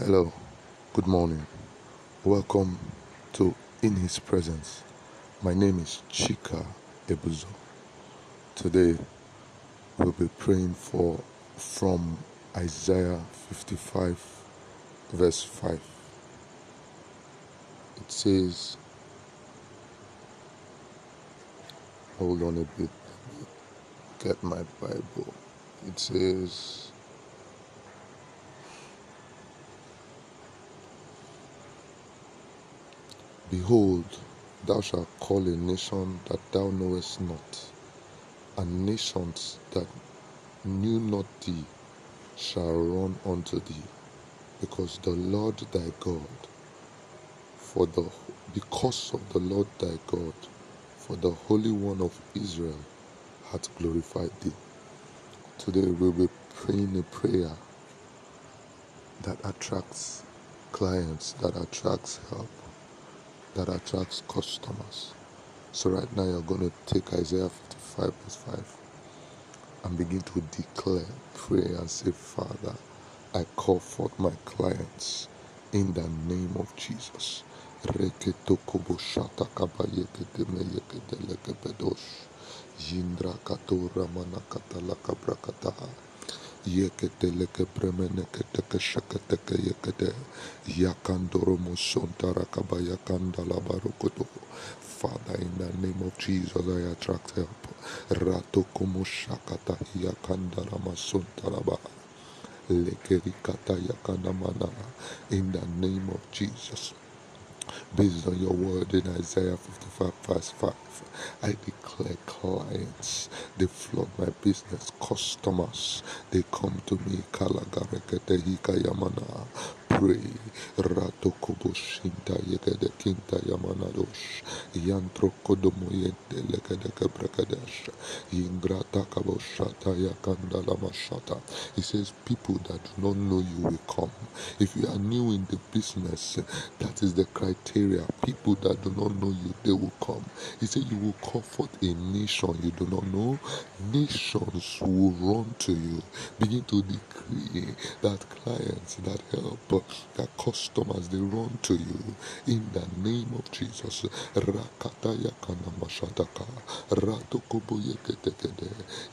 Hello, good morning. Welcome to In His Presence. My name is Chika Ebuzo. Today we'll be praying for from Isaiah 55, verse 5. It says, Hold on a bit, get my Bible. It says, Behold, thou shalt call a nation that thou knowest not, and nations that knew not thee shall run unto thee, because the Lord thy God, for the because of the Lord thy God, for the Holy One of Israel hath glorified thee. Today we'll be praying a prayer that attracts clients, that attracts help, that attracts customers. So right now you're going to take Isaiah 55 verse 5 and begin to declare, pray and say, Father, I call forth my clients in the name of Jesus. Yindra katura mana katala kabrakataha. Yeketeleke bremeneketeke sheketeke yekete. Yakandoro musontara kabaya kandala barokoto. Father, in the name of Jesus, I attract help. Rato como shakata yakandara masontaraba. Lekerikata yakanamana. In the name of Jesus based on your word in Isaiah 55 verse 5. I declare clients, they flood my business, customers, they come to me. Pray. Rato koboshinta yegede kinta yamanadosh. Yantro kodomo yente legede kebrekadesh. Ingrata kaboshata yakanda lamashata. He says, People that do not know you will come. If you are new in the business, that is the criteria. People that do not know you, they will come. He said, You will comfort a nation you do not know. Nations will run to you. Begin to decree that clients, that help, that customers, they run to you in the name of Jesus.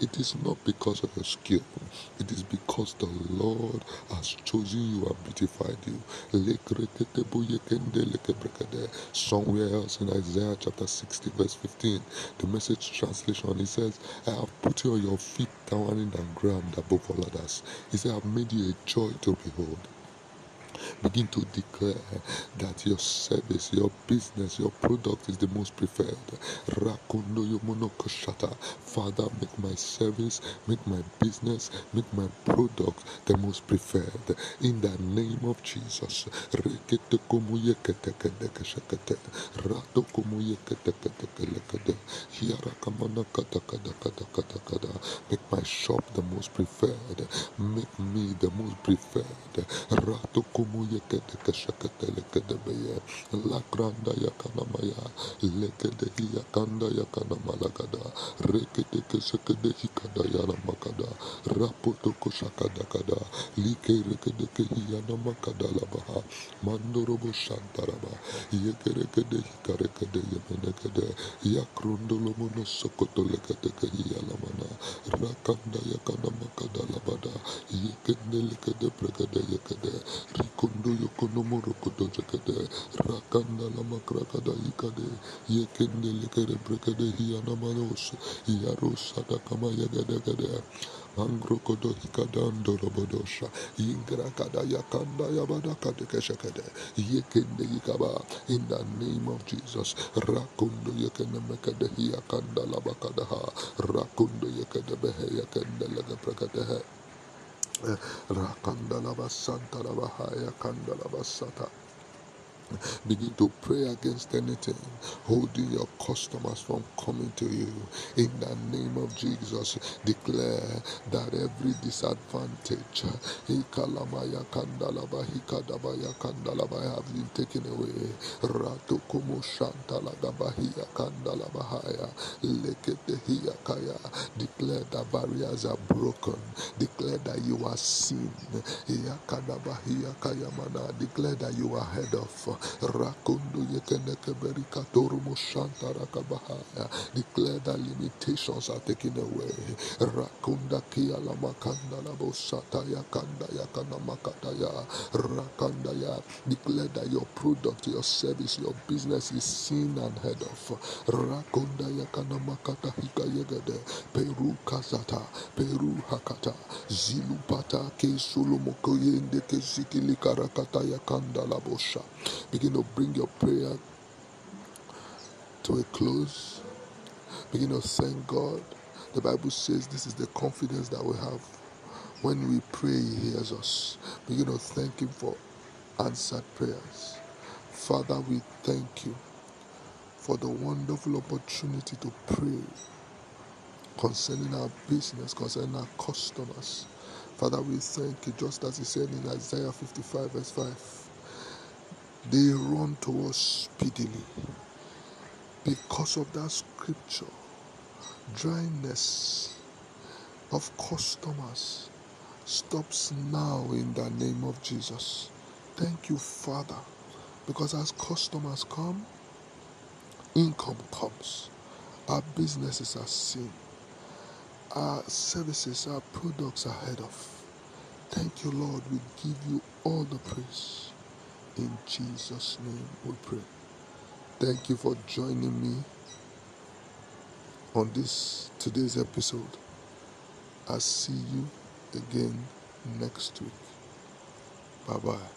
It is not because of your skill, it is because the Lord has chosen you and beautified you. Somewhere else in Isaiah chapter 60, verse 15, the message translation it says, I have put you on your feet towering and ground above all others. He said, I have made you a joy to behold. Begin to declare that your service, your business, your product is the most preferred. Father, make my service, make my business, make my product the most preferred. In the name of Jesus. Make my shop the most preferred. Make me the most preferred. Rato como yekete keshakete lekede beye. La granda yakana maya. Lekede yakanda yakana malagada. Rekete keshakede hikada yana makada. Rapoto koshakada kada. Like rekede kehiyana makada labaha. Mandorobo shantaraba. Yekerekede hikarekede yemenekede. Yakrondolo mono sokoto lekede kehiyalamana. Rakanda yakana makada labada. Yekende lekede prekede yekede. Rikondo yokonomo rokodo jekede. Rakanda lama krakada yikade. Yekende lekede prekede hiyana manos. Yaros sadakama yegede gede. Mangrokodo hikadando robodosha. Ingrakada yakanda yabada kadekeshekede. Yekende yikaba. In the name of Jesus. Rakundo yekene mekede hiyakanda labakadaha. Rakundo yekede behe yekende lege ラカンダラバッサンタラバハヤカンダラバッサタ。Begin to pray against anything holding your customers from coming to you. In the name of Jesus, declare that every disadvantage have been taken away. Ratokomo Shantalagabahia Kandalabahaya Leketehia Kaya. Declare that barriers are broken. Declare that you are seen. Declare that you are head of. Rakundu yekeneke berika torumo shanta rakabahaya. Declare that limitations are taken away. Rakunda kia la makanda la bosata ya kanda ya kana makata ya rakanda ya. Declare that your product, your service, your business is seen and heard of. Rakunda ya kana makata hika yegede. Peru kazata. Peru hakata. Zilupata ke sulumoko yende ke zikili karakata la bosha. Begin to bring your prayer to a close. Begin to thank God. The Bible says this is the confidence that we have. When we pray, He hears us. Begin to thank Him for answered prayers. Father, we thank you for the wonderful opportunity to pray concerning our business, concerning our customers. Father, we thank you, just as He said in Isaiah 55, verse 5. They run to us speedily. Because of that scripture, dryness of customers stops now in the name of Jesus. Thank you, Father, because as customers come, income comes. Our businesses are seen. Our services, our products are heard of. Thank you, Lord. We give you all the praise. In Jesus' name we pray. Thank you for joining me on this today's episode. I'll see you again next week. Bye bye.